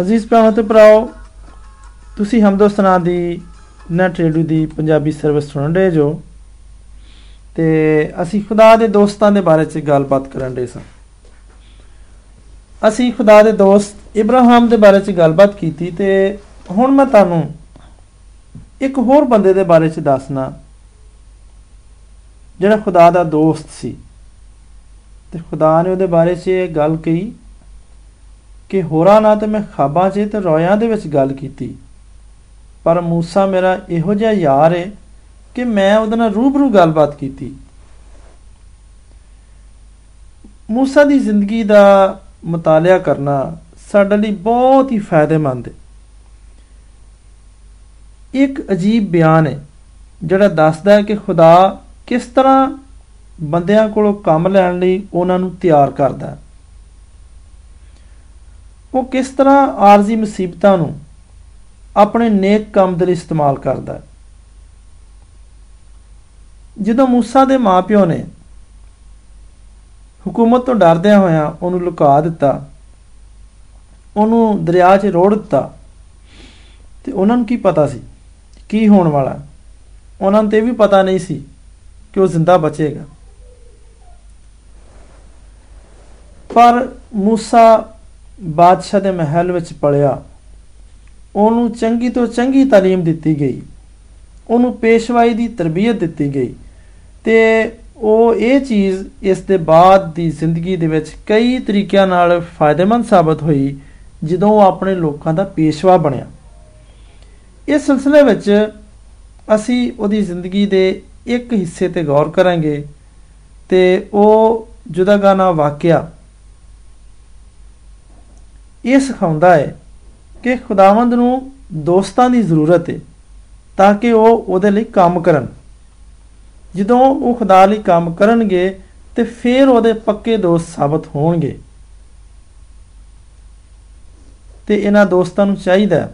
ਅਜ਼ੀਜ਼ ਭਰਾਵਾਂ ਤੇ ਭਰਾਓ, ਤੁਸੀਂ ਹਮਦੋਸਤਾਨਾ ਦੀ ਨੈਟ ਰੇਡੀਓ ਦੀ ਪੰਜਾਬੀ ਸਰਵਿਸ ਸੁਣ ਰਹੇ ਜੋ ਤੇ ਅਸੀਂ ਖੁਦਾ ਦੇ ਦੋਸਤਾਂ ਦੇ ਬਾਰੇ 'ਚ ਗੱਲਬਾਤ ਕਰਨ ਦੇ ਸਾਂ। ਅਸੀਂ ਖੁਦਾ ਦੇ ਦੋਸਤ ਇਬਰਾਹਿਮ ਦੇ ਬਾਰੇ 'ਚ ਗੱਲਬਾਤ ਕੀਤੀ ਤੇ ਹੁਣ ਮੈਂ ਤੁਹਾਨੂੰ ਇੱਕ ਹੋਰ ਬੰਦੇ ਦੇ ਬਾਰੇ 'ਚ ਦੱਸਣਾ ਜਿਹੜਾ ਖੁਦਾ ਦਾ ਦੋਸਤ ਸੀ। ਤੇ ਖੁਦਾ ਨੇ ਉਹਦੇ ਬਾਰੇ 'ਚ ਇਹ ਗੱਲ ਕਹੀ ਕਿ ਹੋਰਾਂ ਨਾਲ ਤੇ ਮੈਂ ਖਾਬਾਂ 'ਚ ਤੇ ਰੋਇਆਂ ਦੇ ਵਿੱਚ ਗੱਲ ਕੀਤੀ ਪਰ موسی ਮੇਰਾ ਇਹੋ ਜਿਹਾ ਯਾਰ ਹੈ ਕਿ ਮੈਂ ਉਹਦੇ ਨਾਲ ਰੂਬਰੂ ਗੱਲਬਾਤ ਕੀਤੀ موسی ਦੀ ਜ਼ਿੰਦਗੀ ਦਾ ਮਤਾਲਿਆ ਕਰਨਾ ਸਾਡੇ ਲਈ ਬਹੁਤ ਹੀ ਫਾਇਦੇਮੰਦ ਹੈ ਇੱਕ ਅਜੀਬ ਬਿਆਨ ਹੈ ਜਿਹੜਾ ਦੱਸਦਾ ਹੈ ਕਿ ਖੁਦਾ ਕਿਸ ਤਰ੍ਹਾਂ ਬੰਦਿਆਂ ਕੋਲੋਂ ਕੰਮ ਲੈਣ ਲਈ ਉਹਨਾਂ ਨੂੰ ਤਿਆਰ ਕਰਦਾ ਹੈ ਉਹ ਕਿਸ ਤਰ੍ਹਾਂ ਆਰਜ਼ੀ ਮੁਸੀਬਤਾਂ ਨੂੰ ਆਪਣੇ ਨੇਕ ਕੰਮ ਦੇ ਲਈ ਇਸਤੇਮਾਲ ਕਰਦਾ ਹੈ ਜਦੋਂ موسی ਦੇ ਮਾਪਿਓ ਨੇ ਹਕੂਮਤ ਤੋਂ ਡਰਦਿਆਂ ਹੋਇਆਂ ਉਹਨੂੰ ਲੁਕਾ ਦਿੱਤਾ ਉਹਨੂੰ ਦਰਿਆ 'ਚ ਰੋੜ ਦਿੱਤਾ ਤੇ ਉਹਨਾਂ ਨੂੰ ਕੀ ਪਤਾ ਸੀ ਕੀ ਹੋਣ ਵਾਲਾ ਉਹਨਾਂ ਨੂੰ ਤੇ ਵੀ ਪਤਾ ਨਹੀਂ ਸੀ ਕਿ ਉਹ ਜ਼ਿੰਦਾ ਬਚੇਗਾ ਪਰ موسی ਬਾਦਸ਼ਾਹ ਦੇ ਮਹਿਲ ਵਿੱਚ ਪੜਿਆ ਉਹਨੂੰ ਚੰਗੀ ਤੋਂ ਚੰਗੀ تعلیم ਦਿੱਤੀ ਗਈ ਉਹਨੂੰ ਪੇਸ਼ਵਾਈ ਦੀ ਤਰਬੀਅਤ ਦਿੱਤੀ ਗਈ ਤੇ ਉਹ ਇਹ ਚੀਜ਼ ਇਸ ਦੇ ਬਾਅਦ ਦੀ ਜ਼ਿੰਦਗੀ ਦੇ ਵਿੱਚ ਕਈ ਤਰੀਕਿਆਂ ਨਾਲ ਫਾਇਦੇਮੰਦ ਸਾਬਤ ਹੋਈ ਜਦੋਂ ਉਹ ਆਪਣੇ ਲੋਕਾਂ ਦਾ ਪੇਸ਼ਵਾ ਬਣਿਆ ਇਸ ਸਿਲਸਿਲੇ ਵਿੱਚ ਅਸੀਂ ਉਹਦੀ ਜ਼ਿੰਦਗੀ ਦੇ ਇੱਕ ਹਿੱਸੇ ਤੇ ਗੌਰ ਕਰਾਂਗੇ ਤੇ ਉਹ ਜੁਦਾਗਾਨਾ ਵਾਕਿਆ ਇਹ ਸਿਖਾਉਂਦਾ ਹੈ ਕਿ ਖੁਦਾਵੰਦ ਨੂੰ ਦੋਸਤਾਂ ਦੀ ਜ਼ਰੂਰਤ ਹੈ ਤਾਂ ਕਿ ਉਹ ਉਹਦੇ ਲਈ ਕੰਮ ਕਰਨ। ਜਦੋਂ ਉਹ ਖੁਦਾ ਲਈ ਕੰਮ ਕਰਨਗੇ ਤੇ ਫਿਰ ਉਹਦੇ ਪੱਕੇ ਦੋਸਤ ਸਾਬਤ ਹੋਣਗੇ। ਤੇ ਇਹਨਾਂ ਦੋਸਤਾਂ ਨੂੰ ਚਾਹੀਦਾ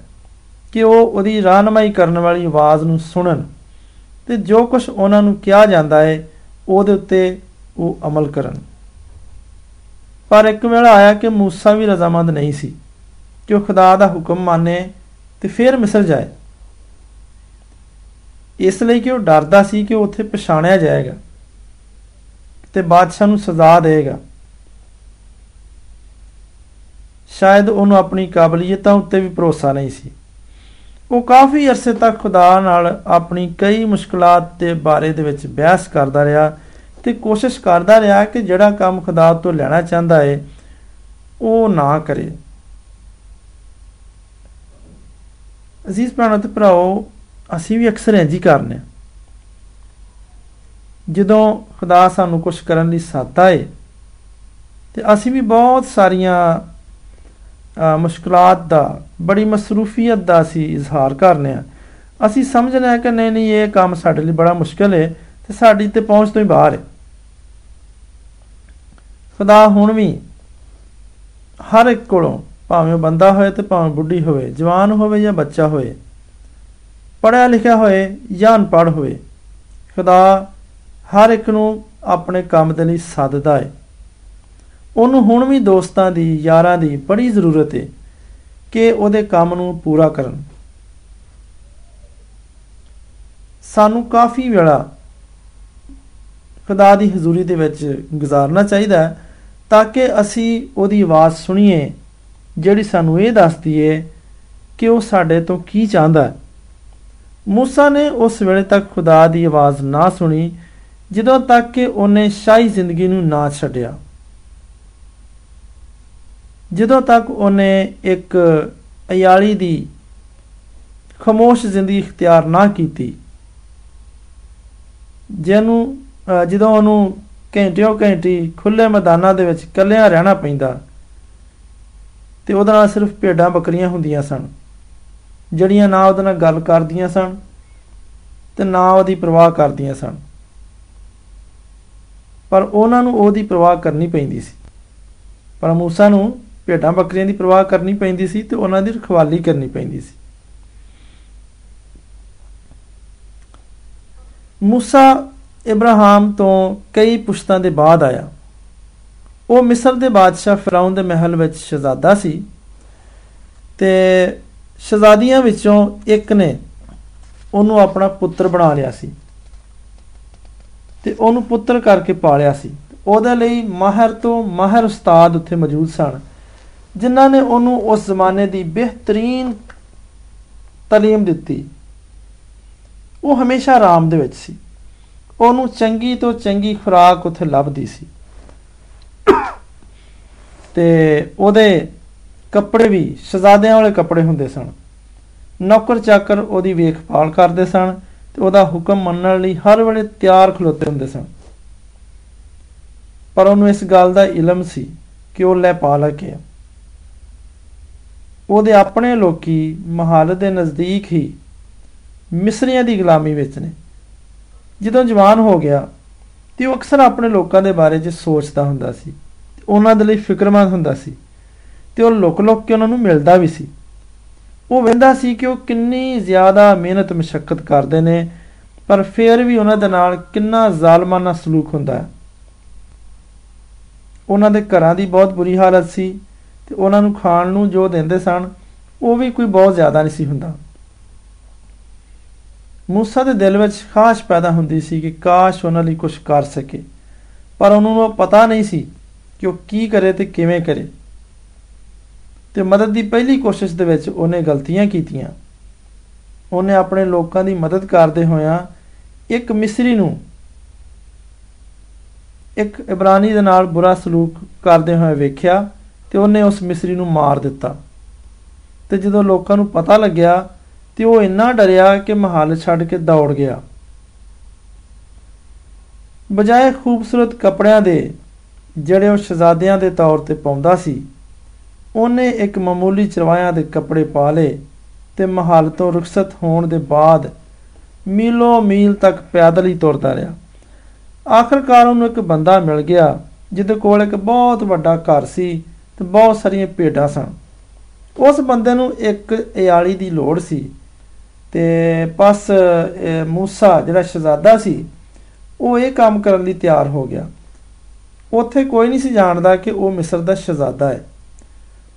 ਕਿ ਉਹ ਉਹਦੀ ਰਾਹਨਮਾਈ ਕਰਨ ਵਾਲੀ ਆਵਾਜ਼ ਨੂੰ ਸੁਣਨ ਤੇ ਜੋ ਕੁਝ ਉਹਨਾਂ ਨੂੰ ਕਿਹਾ ਜਾਂਦਾ ਹੈ ਉਹਦੇ ਉੱਤੇ ਉਹ ਅਮਲ ਕਰਨ। ਪਰ ਇੱਕ ਵੇਲਾ ਆਇਆ ਕਿ موسی ਵੀ ਰਜ਼ਾਮੰਦ ਨਹੀਂ ਸੀ ਕਿ ਉਹ ਖੁਦਾ ਦਾ ਹੁਕਮ ਮੰਨੇ ਤੇ ਫਿਰ ਮਿਸਰ ਜਾਏ ਇਸ ਲਈ ਕਿ ਉਹ ਡਰਦਾ ਸੀ ਕਿ ਉੱਥੇ ਪਛਾਣਿਆ ਜਾਏਗਾ ਤੇ ਬਾਦਸ਼ਾਹ ਨੂੰ ਸਜ਼ਾ ਦੇਗਾ ਸ਼ਾਇਦ ਉਹਨੂੰ ਆਪਣੀ ਕਾਬਲੀਅਤਾਂ ਉੱਤੇ ਵੀ ਭਰੋਸਾ ਨਹੀਂ ਸੀ ਉਹ ਕਾਫੀ ਅਰਸੇ ਤੱਕ ਖੁਦਾ ਨਾਲ ਆਪਣੀ ਕਈ ਮੁਸ਼ਕਲਾਂ ਦੇ ਬਾਰੇ ਦੇ ਵਿੱਚ ਬਹਿਸ ਕਰਦਾ ਰਿਹਾ ਤੇ ਕੋਸ਼ਿਸ਼ ਕਰਦਾ ਰਿਹਾ ਕਿ ਜਿਹੜਾ ਕੰਮ ਖੁਦਾ ਤੋਂ ਲੈਣਾ ਚਾਹੁੰਦਾ ਹੈ ਉਹ ਨਾ ਕਰੇ। ਅਜ਼ੀਜ਼ ਭਰਾਣੋ ਤੇ ਭਰਾਓ, ਅਸੀਂ ਵੀ ਅਕਸਰ ਇੰਜ ਹੀ ਕਰਨੇ ਜਦੋਂ ਖੁਦਾ ਸਾਨੂੰ ਕੁਝ ਕਰਨ ਲਈ ਸਾਦਾ ਹੈ ਤੇ ਅਸੀਂ ਵੀ ਬਹੁਤ ਸਾਰੀਆਂ ਮੁਸ਼ਕਲਾਂ ਦਾ, ਬੜੀ ਮਸਰੂਫੀਅਤ ਦਾ ਅਸੀਂ ਇਜ਼ਹਾਰ ਕਰਨੇ ਆ ਅਸੀਂ ਸਮਝਣਾ ਕਿ ਨਹੀਂ ਨਹੀਂ, ਇਹ ਕੰਮ ਸਾਡੇ ਲਈ ਬੜਾ ਮੁਸ਼ਕਲ ਹੈ ਤੇ ਸਾਡੀ ਤੇ ਪਹੁੰਚ ਤੋਂ ਹੀ ਬਾਹਰ ਹੈ ਖੁਦਾ ਹੁਣ ਵੀ ਹਰ ਇੱਕ ਕੋਲੋਂ ਭਾਵੇਂ ਉਹ ਬੰਦਾ ਹੋਵੇ ਤੇ ਭਾਵੇਂ ਬੁੱਢੀ ਹੋਵੇ, ਜਵਾਨ ਹੋਵੇ ਜਾਂ ਬੱਚਾ ਹੋਵੇ ਪੜਿਆ ਲਿਖਿਆ ਹੋਵੇ ਜਾਂ ਅਨਪੜ੍ਹ ਹੋਵੇ ਖੁਦਾ ਹਰ ਇੱਕ ਨੂੰ ਆਪਣੇ ਕੰਮ ਦੇ ਲਈ ਸੱਦਦਾ ਹੈ ਉਹਨੂੰ ਹੁਣ ਵੀ ਦੋਸਤਾਂ ਦੀ, ਯਾਰਾਂ ਦੀ ਬੜੀ ਜ਼ਰੂਰਤ ਹੈ ਕਿ ਉਹਦੇ ਕੰਮ ਨੂੰ ਪੂਰਾ ਕਰਨ। ਸਾਨੂੰ ਕਾਫੀ ਵੇਲਾ ਖੁਦਾ ਦੀ ਹਜ਼ੂਰੀ ਦੇ ਵਿੱਚ ਗੁਜ਼ਾਰਨਾ ਚਾਹੀਦਾ ਹੈ ਤਾਂ ਕਿ ਅਸੀਂ ਉਹਦੀ ਆਵਾਜ਼ ਸੁਣੀਏ ਜਿਹੜੀ ਸਾਨੂੰ ਇਹ ਦੱਸਦੀ ਏ ਕਿ ਉਹ ਸਾਡੇ ਤੋਂ ਕੀ ਚਾਹੁੰਦਾ ਹੈ موسی ਨੇ ਉਸ ਵੇਲੇ ਤੱਕ ਖੁਦਾ ਦੀ ਆਵਾਜ਼ ਨਾ ਸੁਣੀ ਜਦੋਂ ਤੱਕ ਕਿ ਉਹਨੇ ਸ਼ਾਹੀ ਜ਼ਿੰਦਗੀ ਨੂੰ ਨਾ ਛੱਡਿਆ ਜਦੋਂ ਤੱਕ ਉਹਨੇ ਇੱਕ ਅਯਾਲੀ ਦੀ ਖਮੋਸ਼ ਜ਼ਿੰਦਗੀ ਇਖਤਿਆਰ ਨਾ ਕੀਤੀ ਜਿਹਨੂੰ ਜਦੋਂ ਉਹਨੂੰ ਘੰਟਿਓ ਘੰਟੀ ਖੁੱਲੇ ਮੈਦਾਨਾਂ ਦੇ ਵਿੱਚ ਕੱਲਿਆਂ ਰਹਿਣਾ ਪੈਂਦਾ, ਤੇ ਉਹਦੇ ਨਾਲ ਸਿਰਫ ਭੇਡਾਂ ਬੱਕਰੀਆਂ ਹੁੰਦੀਆਂ ਸਨ, ਜਿਹੜੀਆਂ ਨਾ ਉਹਦੇ ਨਾਲ ਗੱਲ ਕਰਦੀਆਂ ਸਨ ਤੇ ਨਾ ਉਹਦੀ ਪਰਵਾਹ ਕਰਦੀਆਂ ਸਨ। ਪਰ ਉਹਨਾਂ ਨੂੰ ਉਹਦੀ ਪਰਵਾਹ ਕਰਨੀ ਪੈਂਦੀ ਸੀ। ਪਰ ਮੂਸਾ ਨੂੰ ਭੇਡਾਂ ਬੱਕਰੀਆਂ ਦੀ ਪਰਵਾਹ ਕਰਨੀ ਪੈਂਦੀ ਸੀ ਤੇ ਉਹਨਾਂ ਦੀ ਰਖਵਾਲੀ ਕਰਨੀ ਪੈਂਦੀ ਸੀ। ਮੂਸਾ ਇਬਰਾਹਿਮ ਤੋਂ ਕਈ ਪੁਸ਼ਤਾਂ ਦੇ ਬਾਅਦ ਆਇਆ। ਉਹ ਮਿਸਰ ਦੇ ਬਾਦਸ਼ਾਹ ਫਰਾਉਨ ਦੇ ਮਹਿਲ ਵਿੱਚ ਸ਼ਹਜ਼ਾਦਾ ਸੀ ਤੇ ਸ਼ਹਜ਼ਾਦੀਆਂ ਵਿੱਚੋਂ ਇੱਕ ਨੇ ਉਹਨੂੰ ਆਪਣਾ ਪੁੱਤਰ ਬਣਾ ਲਿਆ ਸੀ ਤੇ ਉਹਨੂੰ ਪੁੱਤਰ ਕਰਕੇ ਪਾਲਿਆ ਸੀ। ਉਹਦੇ ਲਈ ਮਾਹਰ ਤੋਂ ਮਾਹਰ ਉਸਤਾਦ ਉੱਥੇ ਮੌਜੂਦ ਸਨ, ਜਿਨ੍ਹਾਂ ਨੇ ਉਹਨੂੰ ਉਸ ਜ਼ਮਾਨੇ ਦੀ ਬਿਹਤਰੀਨ ਤਾਲੀਮ ਦਿੱਤੀ। ਉਹ ਹਮੇਸ਼ਾ ਆਰਾਮ ਦੇ ਵਿੱਚ ਸੀ। ਉਹਨੂੰ ਚੰਗੀ ਤੋਂ ਚੰਗੀ ਖੁਰਾਕ ਉੱਥੇ ਲੱਭਦੀ ਸੀ। ਤੇ ਉਹਦੇ ਕੱਪੜੇ ਵੀ, ਸ਼ਹਜ਼ਾਦਿਆਂ ਵਾਲੇ ਕੱਪੜੇ ਹੁੰਦੇ ਸਨ। ਨੌਕਰ ਚਾਕਰ ਉਹਦੀ ਵੇਖਭਾਲ ਕਰਦੇ ਸਨ ਤੇ ਉਹਦਾ ਹੁਕਮ ਮੰਨਣ ਲਈ ਹਰ ਵੇਲੇ ਤਿਆਰ ਖਲੋਤੇ ਹੁੰਦੇ ਸਨ। ਪਰ ਉਹਨੂੰ ਇਸ ਗੱਲ ਦਾ ਇਲਮ ਸੀ ਕਿ ਉਹ ਲੈ ਪਾ ਲਕੇ ਉਹਦੇ ਆਪਣੇ ਲੋਕੀ ਮਹਾਲਤ ਦੇ ਨਜ਼ਦੀਕ ਹੀ ਮਿਸਰੀਆਂ ਦੀ ਗੁਲਾਮੀ ਵਿੱਚ ਨੇ। ਜਦੋਂ ਜਵਾਨ ਹੋ ਗਿਆ, ਤੇ ਉਹ ਅਕਸਰ ਆਪਣੇ ਲੋਕਾਂ ਦੇ ਬਾਰੇ 'ਚ ਸੋਚਦਾ ਹੁੰਦਾ ਸੀ ਉਹਨਾਂ ਦੇ ਲਈ ਫਿਕਰਮੰਦ ਹੁੰਦਾ ਸੀ, ਤੇ ਉਹ ਲੁਕ-ਲੁਕ ਕੇ ਉਹਨਾਂ ਨੂੰ ਮਿਲਦਾ ਵੀ ਸੀ। ਉਹ ਵੇਂਦਾ ਸੀ ਕਿ ਉਹ ਕਿੰਨੀ ਜ਼ਿਆਦਾ ਮਿਹਨਤ ਮਸ਼ੱਕਤ ਕਰਦੇ ਨੇ, ਪਰ ਫਿਰ ਵੀ ਉਹਨਾਂ ਦੇ ਨਾਲ ਕਿੰਨਾ ਜ਼ਾਲਮਾਨਾ ਸਲੂਕ ਹੁੰਦਾ ਹੈ। ਉਹਨਾਂ ਦੇ ਘਰਾਂ ਦੀ ਬਹੁਤ ਬੁਰੀ ਹਾਲਤ ਸੀ, ਤੇ ਉਹਨਾਂ ਨੂੰ ਖਾਣ ਨੂੰ ਜੋ ਦਿੰਦੇ ਸਨ, ਉਹ ਵੀ ਕੋਈ ਬਹੁਤ ਜ਼ਿਆਦਾ ਨਹੀਂ ਸੀ ਹੁੰਦਾ। ਮੂਸਾ ਦੇ ਦਿਲ ਵਿੱਚ ਖਾਸ਼ ਪੈਦਾ ਹੁੰਦੀ ਸੀ ਕਿ ਕਾਸ਼ ਉਹਨਾਂ ਲਈ ਕੁਝ ਕਰ ਸਕੇ। ਪਰ ਉਹਨਾਂ ਨੂੰ ਪਤਾ ਨਹੀਂ ਸੀ ਕਿ ਉਹ ਕੀ ਕਰੇ ਤੇ ਕਿਵੇਂ ਕਰੇ। ਤੇ ਮਦਦ ਦੀ ਪਹਿਲੀ ਕੋਸ਼ਿਸ਼ ਦੇ ਵਿੱਚ ਉਹਨੇ ਗਲਤੀਆਂ ਕੀਤੀਆਂ। ਉਹਨੇ ਆਪਣੇ ਲੋਕਾਂ ਦੀ ਮਦਦ ਕਰਦੇ ਹੋਇਆਂ ਇੱਕ ਮਿਸਰੀ ਨੂੰ ਇੱਕ ਇਬਰਾਨੀ ਦੇ ਨਾਲ ਬੁਰਾ ਸਲੂਕ ਕਰਦੇ ਹੋਏ ਵੇਖਿਆ ਤੇ ਉਹਨੇ ਉਸ ਮਿਸਰੀ ਨੂੰ ਮਾਰ ਦਿੱਤਾ। ਤੇ ਜਦੋਂ ਲੋਕਾਂ ਨੂੰ ਪਤਾ ਲੱਗਿਆ ਤੇ ਉਹ ਇੰਨਾ ਡਰਿਆ ਕਿ ਮਹੱਲ ਛੱਡ ਕੇ ਦੌੜ ਗਿਆ। ਬਜਾਏ ਖੂਬਸੂਰਤ ਕੱਪੜਿਆਂ ਦੇ, ਜਿਹੜੇ ਉਹ ਸ਼ਹਜ਼ਾਦਿਆਂ ਦੇ ਤੌਰ ਤੇ ਪਾਉਂਦਾ ਸੀ, ਉਹਨੇ ਇੱਕ ਮਾਮੂਲੀ ਚਰਵਾਇਆਂ ਦੇ ਕੱਪੜੇ ਪਾ ਲਏ ਤੇ ਮਹੱਲ ਤੋਂ ਰੁਖਸਤ ਹੋਣ ਦੇ ਬਾਅਦ ਮੀਲੋਂ ਮੀਲ ਤੱਕ ਪੈਦਲ ਹੀ ਤੁਰਦਾ ਰਿਹਾ। ਆਖਰਕਾਰ ਉਹਨੂੰ ਇੱਕ ਬੰਦਾ ਮਿਲ ਗਿਆ, ਜਿਹਦੇ ਕੋਲ ਇੱਕ ਬਹੁਤ ਵੱਡਾ ਘਰ ਸੀ ਤੇ ਬਹੁਤ ਸਾਰੀਆਂ ਭੇਡਾਂ ਸਨ। ਉਸ ਬੰਦੇ ਨੂੰ ਇੱਕ ਇਆਲੀ ਦੀ ਲੋੜ ਸੀ। ਤੇ ਪਸ ਮੂਸਾ ਜਿਹੜਾ ਸ਼ਹਜ਼ਾਦਾ ਸੀ, ਉਹ ਇਹ ਕੰਮ ਕਰਨ ਲਈ ਤਿਆਰ ਹੋ ਗਿਆ। ਉੱਥੇ ਕੋਈ ਨਹੀਂ ਸੀ ਜਾਣਦਾ ਕਿ ਉਹ ਮਿਸਰ ਦਾ ਸ਼ਹਜ਼ਾਦਾ ਹੈ।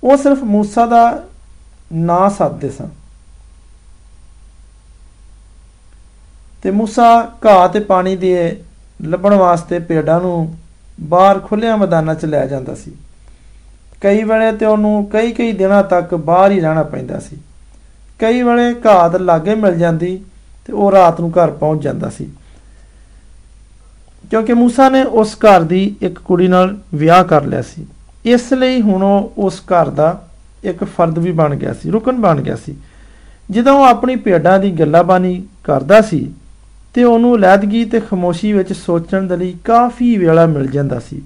ਉਹ ਸਿਰਫ ਮੂਸਾ ਦਾ ਨਾਂ ਸੱਦਦੇ ਸਨ। ਤੇ ਮੂਸਾ ਘਾਹ ਤੇ ਪਾਣੀ ਦੇ ਲੱਭਣ ਵਾਸਤੇ ਪੇੜਾਂ ਨੂੰ ਬਾਹਰ ਖੁੱਲਿਆਂ ਮੈਦਾਨਾਂ 'ਚ ਲੈ ਜਾਂਦਾ ਸੀ। ਕਈ ਵੇਲੇ ਤੇ ਉਹਨੂੰ ਕਈ ਕਈ ਦਿਨਾਂ ਤੱਕ ਬਾਹਰ ਹੀ ਰਹਿਣਾ ਪੈਂਦਾ ਸੀ। ਕਈ ਵੇਲੇ ਘਾਹ ਦੇ ਲਾਗੇ ਮਿਲ ਜਾਂਦੀ ਤੇ ਉਹ ਰਾਤ ਨੂੰ ਘਰ ਪਹੁੰਚ ਜਾਂਦਾ ਸੀ ਕਿਉਂਕਿ موسی ਨੇ ਉਸ ਘਰ ਦੀ ਇੱਕ ਕੁੜੀ ਨਾਲ ਵਿਆਹ ਕਰ ਲਿਆ ਸੀ ਇਸ ਲਈ ਹੁਣ ਉਹ ਉਸ ਘਰ ਦਾ ਇੱਕ ਫਰਦ ਵੀ ਬਣ ਗਿਆ ਸੀ ਰੁਕਨ ਬਣ ਗਿਆ ਸੀ ਜਦੋਂ ਉਹ ਆਪਣੀ ਭੇਡਾਂ ਦੀ ਗੱਲਾਬਾਨੀ ਕਰਦਾ ਸੀ ਤੇ ਉਹਨੂੰ ਲੈਦਗੀ ਤੇ ਖਮੋਸ਼ੀ ਵਿੱਚ ਸੋਚਣ ਦੇ ਲਈ ਕਾਫੀ ਵੇਲਾ ਮਿਲ ਜਾਂਦਾ ਸੀ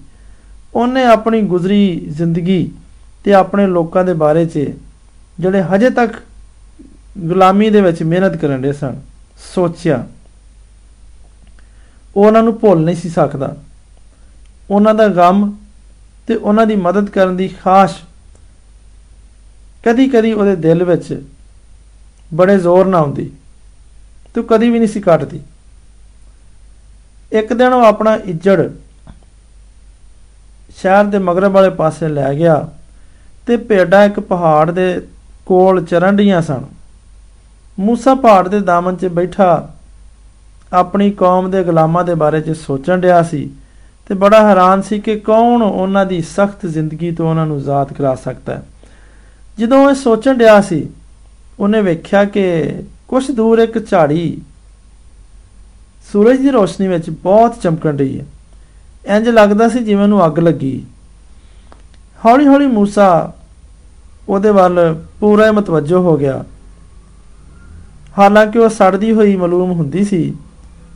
ਉਹਨੇ ਆਪਣੀ ਗੁਜ਼ਰੀ ਜ਼ਿੰਦਗੀ ਤੇ ਆਪਣੇ ਲੋਕਾਂ ਦੇ ਬਾਰੇ 'ਚ ਜਿਹੜੇ ਹਜੇ ਤੱਕ ਗੁਲਾਮੀ ਦੇ ਵਿੱਚ ਮਿਹਨਤ ਕਰਨ ਦੇ ਸਨ। ਸੋਚਿਆ, ਉਹ ਉਹਨਾਂ ਨੂੰ ਭੁੱਲ ਨਹੀਂ ਸੀ ਸਕਦਾ। ਉਹਨਾਂ ਦਾ ਗਮ ਤੇ ਉਹਨਾਂ ਦੀ ਮਦਦ ਕਰਨ ਦੀ ਖਾਸ਼ ਕਦੀ-ਕਦੀ ਉਹਦੇ ਦਿਲ ਵਿੱਚ ਬੜੇ ਜ਼ੋਰ ਨਾਲ ਆਉਂਦੀ ਤੇ ਕਦੀ ਵੀ ਨਹੀਂ ਸੀ ਕੱਟਦੀ। ਇੱਕ ਦਿਨ ਉਹ ਆਪਣਾ ਇੱਜੜ ਸ਼ਹਿਰ ਦੇ ਮਗਰਬ ਵਾਲੇ ਪਾਸੇ ਲੈ ਗਿਆ ਤੇ ਭੇਡਾਂ ਇੱਕ ਪਹਾੜ ਦੇ ਕੋਲ ਚਰਨ ਡੀਆਂ ਸਨ। ਮੂਸਾ ਪਹਾੜ ਦੇ ਦਾਮਨ 'ਚ ਬੈਠਾ ਆਪਣੀ ਕੌਮ ਦੇ ਗੁਲਾਮਾਂ ਦੇ ਬਾਰੇ 'ਚ ਸੋਚਣ ਰਿਹਾ ਸੀ ਤੇ ਬੜਾ ਹੈਰਾਨ ਸੀ ਕਿ ਕੌਣ ਉਹਨਾਂ ਦੀ ਸਖਤ ਜ਼ਿੰਦਗੀ ਤੋਂ ਉਹਨਾਂ ਨੂੰ ਆਜ਼ਾਦ ਕਰਾ ਸਕਦਾ ਹੈ ਜਦੋਂ ਇਹ ਸੋਚਣ ਰਿਹਾ ਸੀ ਉਹਨੇ ਵੇਖਿਆ ਕਿ ਕੁਝ ਦੂਰ ਇੱਕ ਝਾੜੀ ਸੂਰਜ ਦੀ ਰੋਸ਼ਨੀ ਵਿੱਚ ਬਹੁਤ ਚਮਕਣ ਰਹੀ ਹੈ ਇੰਜ ਲੱਗਦਾ ਸੀ ਜਿਵੇਂ ਉਹਨੂੰ ਅੱਗ ਲੱਗੀ ਹੌਲੀ-ਹੌਲੀ موسی ਉਹਦੇ ਵੱਲ ਪੂਰਾ ਮਤਵਜੋ ਹੋ ਗਿਆ ਹਾਲਾਂਕਿ ਉਹ ਸੜਦੀ ਹੋਈ ਮਾਲੂਮ ਹੁੰਦੀ ਸੀ,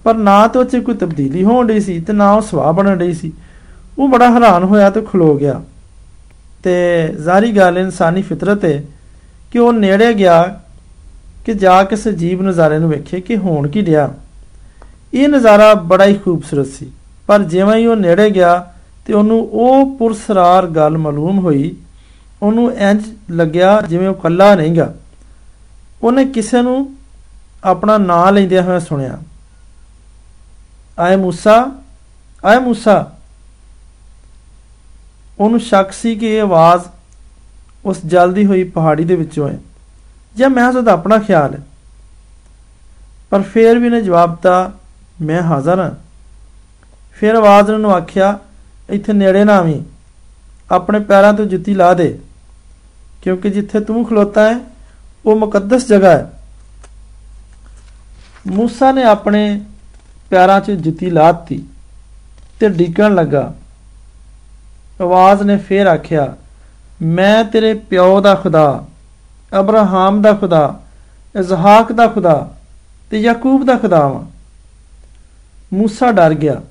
ਪਰ ਨਾ ਤੇ ਉਹ 'ਚ ਕੋਈ ਤਬਦੀਲੀ ਹੋਣ ਰਹੀ ਸੀ ਤੇ ਨਾ ਉਹ ਸੁਆਹ ਬਣਨ ਰਹੀ ਸੀ। ਉਹ ਬੜਾ ਹੈਰਾਨ ਹੋਇਆ ਤੇ ਖਲੋ ਗਿਆ। ਤੇ ਜ਼ਾਰੀ ਗੱਲ ਇਨਸਾਨੀ ਫਿਤਰਤ ਹੈ ਕਿ ਉਹ ਨੇੜੇ ਗਿਆ ਕਿ ਜਾ ਕੇ ਇਸ ਅਜੀਬ ਨਜ਼ਾਰੇ ਨੂੰ ਵੇਖੇ ਕਿ ਹੋਣ ਕੀ ਰਿਹਾ ਇਹ ਨਜ਼ਾਰਾ ਬੜਾ ਹੀ ਖੂਬਸੂਰਤ ਸੀ, ਪਰ ਜਿਵੇਂ ਹੀ ਉਹ ਨੇੜੇ ਗਿਆ ਤੇ ਉਹਨੂੰ ਉਹ ਪੁਰਸਰਾਰ ਗੱਲ ਮਾਲੂਮ ਹੋਈ, ਉਹਨੂੰ ਇੰਜ ਲੱਗਿਆ ਜਿਵੇਂ ਉਹ ਕੱਲਾ ਨਹੀਂਗਾ। ਉਹਨੇ ਕਿਸੇ ਨੂੰ ਆਪਣਾ ਨਾਂ ਲੈਂਦਿਆਂ ਹੋਇਆ ਸੁਣਿਆ ਆਏ موسی ਆਏ موسی ਉਹਨੂੰ ਸ਼ੱਕ ਸੀ ਕਿ ਇਹ ਆਵਾਜ਼ ਉਸ ਜਲਦੀ ਹੋਈ ਪਹਾੜੀ ਦੇ ਵਿੱਚੋਂ ਹੈ ਜਾਂ ਮੈਂ ਉਹਦਾ ਆਪਣਾ ਖਿਆਲ ਹੈ ਪਰ ਫੇਰ ਵੀ ਨੇ ਜਵਾਬ ਦਿੱਤਾ ਮੈਂ ਹਾਜ਼ਰ ਹਾਂ ਫਿਰ ਆਵਾਜ਼ ਨੂੰ ਆਖਿਆ ਇੱਥੇ ਨੇੜੇ ਨਾ ਆਵੀਂ ਆਪਣੇ ਪੈਰਾਂ ਤੋਂ ਜੁੱਤੀ ਲਾ ਦੇ ਕਿਉਂਕਿ ਜਿੱਥੇ ਤੂੰ ਖਲੋਤਾ ਹੈ ਉਹ ਮੁਕੱਦਸ ਜਗ੍ਹਾ ਹੈ موسی ਨੇ ਆਪਣੇ ਪੈਰਾਂ 'ਚ ਜੁੱਤੀ ਲਾਤੀ ਤੇ ਡਿੱਗਣ ਲੱਗਾ ਆਵਾਜ਼ ਨੇ ਫੇਰ ਆਖਿਆ ਮੈਂ ਤੇਰੇ ਪਿਓ ਦਾ ਖੁਦਾ ਅਬਰਾਹਾਮ ਦਾ ਖੁਦਾ ਇਜ਼ਹਾਕ ਦਾ ਖੁਦਾ ਤੇ ਯਾਕੂਬ ਦਾ ਖੁਦਾ ਵਾਂ موسی ਡਰ ਗਿਆ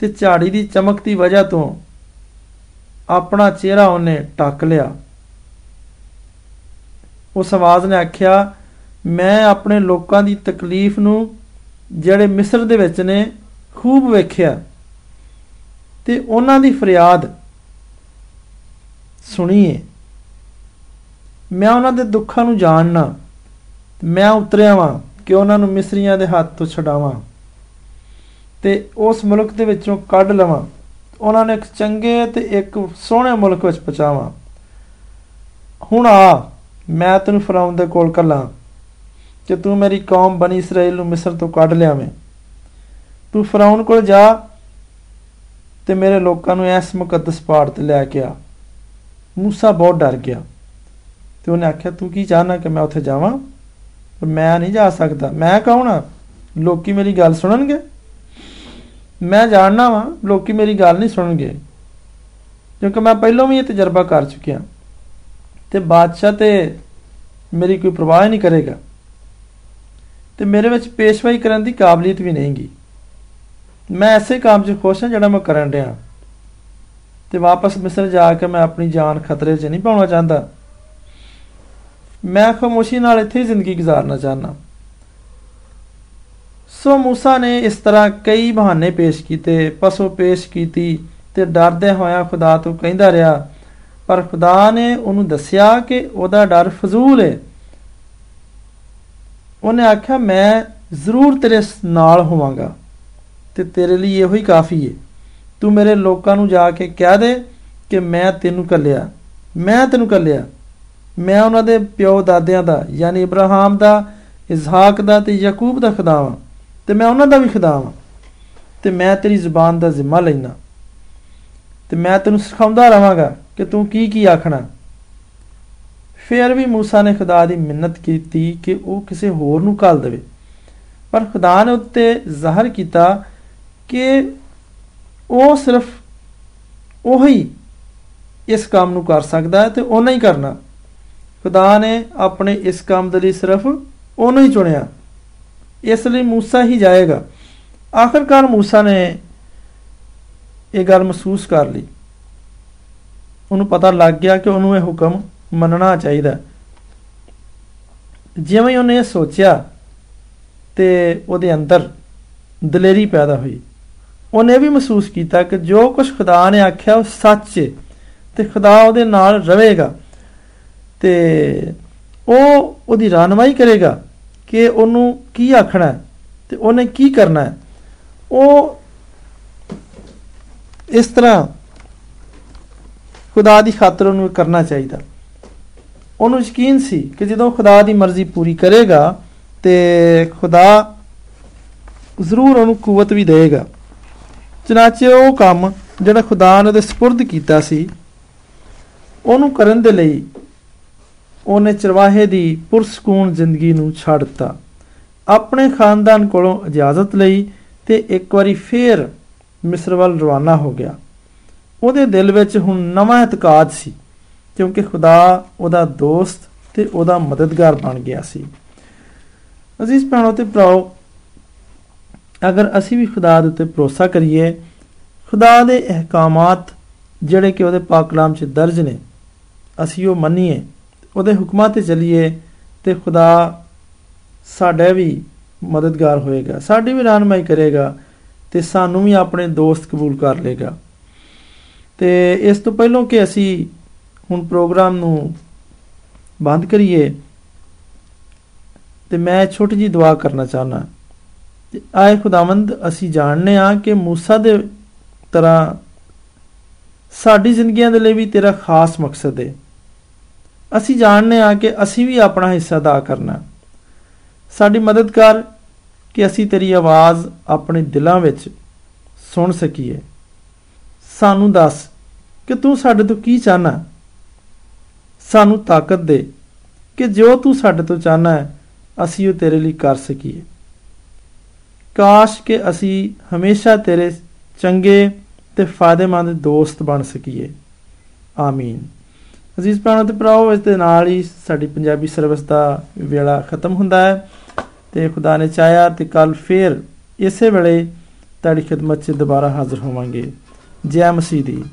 ਤੇ ਝਾੜੀ ਦੀ ਚਮਕ ਦੀ ਵਜ੍ਹਾ ਤੋਂ ਆਪਣਾ ਚਿਹਰਾ ਉਹਨੇ ਟੱਕ ਲਿਆ ਉਸ ਆਵਾਜ਼ ਨੇ ਆਖਿਆ ਮੈਂ ਆਪਣੇ ਲੋਕਾਂ ਦੀ ਤਕਲੀਫ ਨੂੰ ਜਿਹੜੇ ਮਿਸਰ ਦੇ ਵਿੱਚ ਨੇ ਖੂਬ ਵੇਖਿਆ ਤੇ ਉਹਨਾਂ ਦੀ ਫਰਿਆਦ ਸੁਣੀਏ। ਮੈਂ ਉਹਨਾਂ ਦੇ ਦੁੱਖਾਂ ਨੂੰ ਜਾਣਨਾ, ਮੈਂ ਉਤਰਿਆ ਵਾਂ ਕਿ ਉਹਨਾਂ ਨੂੰ ਮਿਸਰੀਆਂ ਦੇ ਹੱਥ ਤੋਂ ਛਡਾਵਾਂ ਤੇ ਉਸ ਮੁਲਕ ਦੇ ਵਿੱਚੋਂ ਕੱਢ ਲਵਾਂ। ਉਹਨਾਂ ਨੇ ਇੱਕ ਚੰਗੇ ਤੇ ਇੱਕ ਸੋਹਣੇ ਮੁਲਕ ਵਿੱਚ ਪਹੁੰਚਾਵਾਂ। ਹੁਣ ਆ, ਮੈਂ ਤੈਨੂੰ ਫਰਾਉਨ ਦੇ ਕੋਲ ਕੱਲਾਂ। ਕਿ ਤੂੰ ਮੇਰੀ ਕੌਮ ਬਣੀ ਇਸਰਾਇਲ ਨੂੰ ਮਿਸਰ ਤੋਂ ਕੱਢ ਲਿਆਵੇਂ ਤੂੰ ਫਰਾਉਨ ਕੋਲ ਜਾ ਤੇ ਮੇਰੇ ਲੋਕਾਂ ਨੂੰ ਇਸ ਮੁਕੱਦਸ ਪਹਾੜ ਤੇ ਲੈ ਕੇ ਆ موسی ਬਹੁਤ ਡਰ ਗਿਆ ਤੇ ਉਹਨੇ ਆਖਿਆ ਤੂੰ ਕੀ ਚਾਹਨਾ ਕਿ ਮੈਂ ਉੱਥੇ ਜਾਵਾਂ ਪਰ ਮੈਂ ਨਹੀਂ ਜਾ ਸਕਦਾ ਮੈਂ ਕੌਣ ਆ ਲੋਕੀ ਮੇਰੀ ਗੱਲ ਸੁਣਨਗੇ ਮੈਂ ਜਾਣਨਾ ਵਾਂ ਲੋਕੀ ਮੇਰੀ ਗੱਲ ਨਹੀਂ ਸੁਣਨਗੇ ਕਿਉਂਕਿ ਮੈਂ ਪਹਿਲਾਂ ਵੀ ਇਹ ਤਜਰਬਾ ਕਰ ਚੁੱਕਿਆ ਤੇ ਬਾਦਸ਼ਾਹ ਤੇ ਮੇਰੀ ਕੋਈ ਪਰਵਾਹ ਨਹੀਂ ਕਰੇਗਾ ਤੇ ਮੇਰੇ ਵਿੱਚ ਪੇਸ਼ਵਾਈ ਕਰਨ ਦੀ ਕਾਬਲੀਅਤ ਵੀ ਨਹੀਂਗੀ ਮੈਂ ਐਸੇ ਕੰਮ 'ਚ ਖੁਸ਼ ਹਾਂ ਜਿਹੜਾ ਮੈਂ ਕਰਨ ਰਿਹਾ ਤੇ ਵਾਪਸ ਮਿਸਰ ਜਾ ਕੇ ਮੈਂ ਆਪਣੀ ਜਾਨ ਖਤਰੇ 'ਚ ਨਹੀਂ ਪਾਉਣਾ ਚਾਹੁੰਦਾ। ਮੈਂ ਖਾਮੋਸ਼ੀ ਨਾਲ ਇੱਥੇ ਜ਼ਿੰਦਗੀ گزارਨਾ ਚਾਹਨਾ ਸੋ موسی ਨੇ ਇਸ ਤਰ੍ਹਾਂ ਕਈ ਬਹਾਨੇ ਪੇਸ਼ ਕੀਤੇ, ਪਸੋ ਪੇਸ਼ ਕੀਤੀ ਤੇ ਡਰਦੇ ਹੋਇਆ ਖੁਦਾ ਤੋਂ ਕਹਿੰਦਾ ਰਿਹਾ, ਪਰ ਖੁਦਾ ਨੇ ਉਹਨੂੰ ਦੱਸਿਆ ਕਿ ਉਹਦਾ ਡਰ ਫਜ਼ੂਲ ਹੈ ਉਹਨੇ ਆਖਿਆ, ਮੈਂ ਜ਼ਰੂਰ ਤੇਰੇ ਨਾਲ ਹੋਵਾਂਗਾ ਤੇ ਤੇਰੇ ਲਈ ਇਹੋ ਹੀ ਕਾਫੀ ਹੈ ਤੂੰ ਮੇਰੇ ਲੋਕਾਂ ਨੂੰ ਜਾ ਕੇ ਕਹਿ ਦੇ ਕਿ ਮੈਂ ਤੈਨੂੰ ਕੱਲਿਆ ਮੈਂ ਤੈਨੂੰ ਕੱਲਿਆ ਮੈਂ ਉਹਨਾਂ ਦੇ ਪਿਓ ਦਾਦਿਆਂ ਦਾ, ਯਾਨੀ ਇਬਰਾਹਿਮ ਦਾ, ਇਸਹਾਕ ਦਾ ਤੇ ਯਾਕੂਬ ਦਾ ਖੁਦਾ ਹਾਂ ਤੇ ਮੈਂ ਉਹਨਾਂ ਦਾ ਵੀ ਖੁਦਾ ਹਾਂ ਤੇ ਮੈਂ ਤੇਰੀ ਜ਼ੁਬਾਨ ਦਾ ਜ਼ਿੰਮਾ ਲੈਣਾ ਤੇ ਮੈਂ ਤੈਨੂੰ ਸਿਖਾਉਂਦਾ ਰਵਾਂਗਾ ਕਿ ਤੂੰ ਕੀ ਕੀ ਆਖਣਾ। ਫਿਰ ਵੀ موسی ਨੇ ਖੁਦਾ ਦੀ ਮਿੰਨਤ ਕੀਤੀ ਕਿ ਉਹ ਕਿਸੇ ਹੋਰ ਨੂੰ ਕਾਲ ਦੇਵੇ ਪਰ ਖੁਦਾ ਨੇ ਉੱਤੇ ਜ਼ਾਹਰ ਕੀਤਾ ਕਿ ਉਹ ਸਿਰਫ ਉਹੀ ਇਸ ਕੰਮ ਨੂੰ ਕਰ ਸਕਦਾ ਹੈ ਤੇ ਉਹਨਾਂ ਹੀ ਕਰਨਾ ਖੁਦਾ ਨੇ ਆਪਣੇ ਇਸ ਕੰਮ ਦੇ ਲਈ ਸਿਰਫ ਉਹਨੂੰ ਹੀ ਚੁਣਿਆ ਇਸ ਲਈ موسی ਹੀ ਜਾਏਗਾ ਆਖਰਕਾਰ موسی ਨੇ ਇਹ ਗੱਲ ਮਹਿਸੂਸ ਕਰ ਲਈ ਉਹਨੂੰ ਪਤਾ ਲੱਗ ਗਿਆ ਕਿ ਉਹਨੂੰ ਇਹ ਹੁਕਮ ਮੰਨਣਾ ਚਾਹੀਦਾ। ਜਿਵੇਂ ਉਹਨੇ ਇਹ ਸੋਚਿਆ ਤੇ ਉਹਦੇ ਅੰਦਰ ਦਲੇਰੀ ਪੈਦਾ ਹੋਈ। ਉਹਨੇ ਵੀ ਮਹਿਸੂਸ ਕੀਤਾ ਕਿ ਜੋ ਕੁਝ ਖੁਦਾ ਨੇ ਆਖਿਆ ਉਹ ਸੱਚ ਹੈ ਤੇ ਖੁਦਾ ਉਹਦੇ ਨਾਲ ਰਹੇਗਾ ਤੇ ਉਹ ਉਹਦੀ ਰਾਨਵਾਈ ਕਰੇਗਾ ਕਿ ਉਹਨੂੰ ਕੀ ਆਖਣਾ ਹੈ ਤੇ ਉਹਨੇ ਕੀ ਕਰਨਾ ਹੈ। ਉਹ ਇਸ ਤਰ੍ਹਾਂ ਖੁਦਾ ਦੀ ਖਾਤਰ ਉਹਨੂੰ ਕਰਨਾ ਚਾਹੀਦਾ। ਉਹਨੂੰ ਯਕੀਨ ਸੀ ਕਿ ਜਦੋਂ ਖੁਦਾ ਦੀ ਮਰਜ਼ੀ ਪੂਰੀ ਕਰੇਗਾ ਤੇ ਖੁਦਾ ਜ਼ਰੂਰ ਉਹਨੂੰ ਕੂਵਤ ਵੀ ਦੇਵੇਗਾ ਚਨਾਚੇ ਉਹ ਕੰਮ ਜਿਹੜਾ ਖੁਦਾ ਨੇ ਉਹਦੇ سپرد ਕੀਤਾ ਸੀ ਉਹਨੂੰ ਕਰਨ ਦੇ ਲਈ ਉਹਨੇ ਚਰਵਾਹੇ ਦੀ ਪੁਰਸਕੂਨ ਜ਼ਿੰਦਗੀ ਨੂੰ ਛੱਡ ਦਿੱਤਾ ਆਪਣੇ ਖਾਨਦਾਨ ਕੋਲੋਂ ਇਜਾਜ਼ਤ ਲਈ ਤੇ ਇੱਕ ਵਾਰੀ ਫੇਰ ਮਿਸਰ ਵੱਲ ਰਵਾਨਾ ਹੋ ਗਿਆ ਉਹਦੇ ਦਿਲ ਵਿੱਚ ਹੁਣ ਨਵਾਂ ਇਤਕਾਦ ਸੀ ਕਿਉਂਕਿ ਖੁਦਾ ਉਹਦਾ ਦੋਸਤ ਤੇ ਉਹਦਾ ਮਦਦਗਾਰ ਬਣ ਗਿਆ ਸੀ। ਅਜ਼ੀਜ਼ ਭੈਣੋ ਤੇ ਭਰਾਓ, ਅਗਰ ਅਸੀਂ ਵੀ ਖੁਦਾ ਦੇ ਉੱਤੇ ਭਰੋਸਾ ਕਰੀਏ, ਖੁਦਾ ਦੇ ਅਹਿਕਾਮਾਤ ਜਿਹੜੇ ਕਿ ਉਹਦੇ ਪਾਕ ਕਲਾਮ 'ਚ ਦਰਜ ਨੇ, ਅਸੀਂ ਉਹ ਮੰਨੀਏ, ਉਹਦੇ ਹੁਕਮਾਂ ਤੇ ਚੱਲੀਏ ਤੇ ਖੁਦਾ ਸਾਡੇ ਵੀ ਮਦਦਗਾਰ ਹੋਏਗਾ, ਸਾਡੀ ਵੀ ਰਹਿਨਮਾਈ ਕਰੇਗਾ ਤੇ ਸਾਨੂੰ ਵੀ ਆਪਣੇ ਦੋਸਤ ਕਬੂਲ ਕਰ ਲੇਗਾ ਤੇ ਇਸ ਤੋਂ ਪਹਿਲਾਂ ਕਿ ਅਸੀਂ ਹੁਣ ਪ੍ਰੋਗਰਾਮ ਨੂੰ ਬੰਦ ਕਰੀਏ ਤੇ ਮੈਂ ਛੋਟੀ ਜੀ ਦੁਆ ਕਰਨਾ ਚਾਹਨਾ ਆਏ ਖੁਦਾਵੰਦ ਅਸੀਂ ਜਾਣਨੇ ਆ ਕਿ موسی ਦੇ ਤਰ੍ਹਾਂ ਸਾਡੀ ਜ਼ਿੰਦਗੀਆਂ ਦੇ ਲਈ ਵੀ ਤੇਰਾ ਖਾਸ ਮਕਸਦ ਹੈ ਅਸੀਂ ਜਾਣਦੇ ਹਾਂ ਕਿ ਅਸੀਂ ਵੀ ਆਪਣਾ ਹਿੱਸਾ ਅਦਾ ਕਰਨਾ ਸਾਡੀ ਮਦਦ ਕਰ ਕਿ ਅਸੀਂ ਤੇਰੀ ਆਵਾਜ਼ ਆਪਣੇ ਦਿਲਾਂ ਵਿੱਚ ਸੁਣ ਸਕੀਏ ਸਾਨੂੰ ਦੱਸ ਕਿ ਤੂੰ ਸਾਡੇ ਤੋਂ ਕੀ ਚਾਹਨਾ ਸਾਨੂੰ ਤਾਕਤ ਦੇ ਕਿ ਜੋ ਤੂੰ ਸਾਡੇ ਤੋਂ ਚਾਹਨਾ ਹੈ, ਅਸੀਂ ਉਹ ਤੇਰੇ ਲਈ ਕਰ ਸਕੀਏ। ਕਾਸ਼ ਕਿ ਅਸੀਂ ਹਮੇਸ਼ਾ ਤੇਰੇ ਚੰਗੇ ਤੇ ਫਾਇਦੇਮੰਦ ਦੋਸਤ ਬਣ ਸਕੀਏ। ਆਮੀਨ। ਅਜ਼ੀਜ਼ ਭਰਾਣੋ ਤੇ ਭਰਾਓ, ਇਸ ਦੇ ਨਾਲ ਹੀ ਸਾਡੀ ਪੰਜਾਬੀ ਸਰਵਿਸ ਦਾ ਵੇਲਾ ਖਤਮ ਹੁੰਦਾ ਹੈ ਤੇ ਖੁਦਾ ਨੇ ਚਾਹਿਆ ਤੇ ਕੱਲ ਫੇਰ ਇਸੇ ਵੇਲੇ ਤੁਹਾਡੀ ਖidmat 'ਚ ਦੁਬਾਰਾ ਹਾਜ਼ਰ ਹੋਵਾਂਗੇ। ਜੈ ਮਸੀਹ ਦੀ।